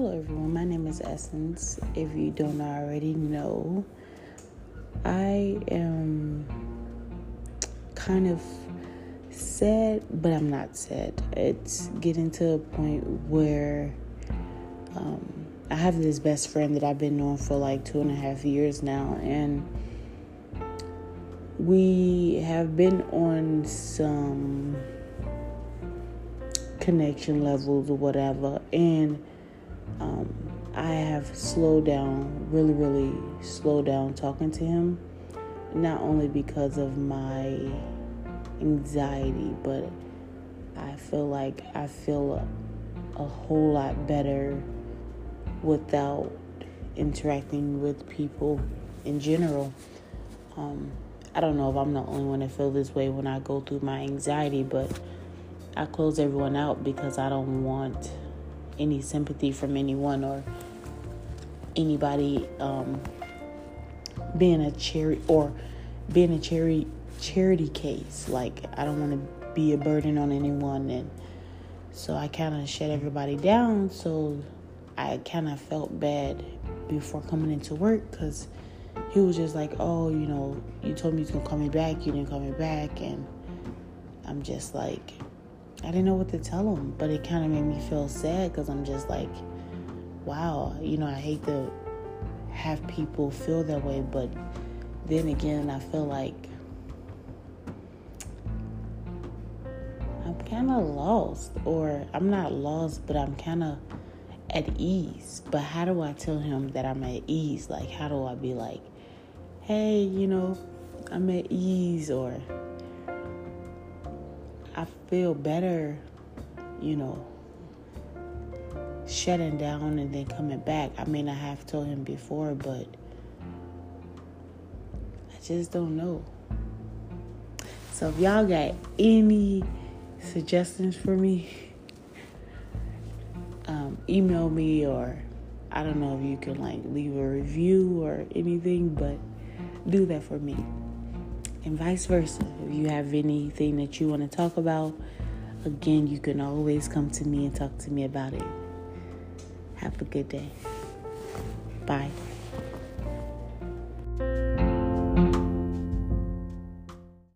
Hello, everyone. My name is Essence. If you don't already know, I am kind of sad, but I'm not sad. It's getting to a point where um, I have this best friend that I've been knowing for like two and a half years now, and we have been on some connection levels or whatever, and um, I have slowed down, really, really slowed down talking to him, not only because of my anxiety, but I feel like I feel a, a whole lot better without interacting with people in general. Um, I don't know if I'm the only one that feel this way when I go through my anxiety, but I close everyone out because I don't want any sympathy from anyone or anybody um, being a charity or being a charity charity case. Like I don't want to be a burden on anyone, and so I kind of shut everybody down. So I kind of felt bad before coming into work because he was just like, "Oh, you know, you told me you was gonna call me back. You didn't call me back," and I'm just like I didn't know what to tell him, but it kind of made me feel sad because I'm just like, wow, you know, I hate to have people feel that way, but then again, I feel like I'm kind of lost, or I'm not lost, but I'm kind of at ease. But how do I tell him that I'm at ease? Like, how do I be like, hey, you know, I'm at ease, or I feel better, you know, shutting down and then coming back. I mean, I have told him before, but I just don't know. So if y'all got any suggestions for me, um, email me or I don't know if you can like leave a review or anything, but do that for me and vice versa. If you have anything that you want to talk about, again, you can always come to me and talk to me about it. Have a good day. Bye.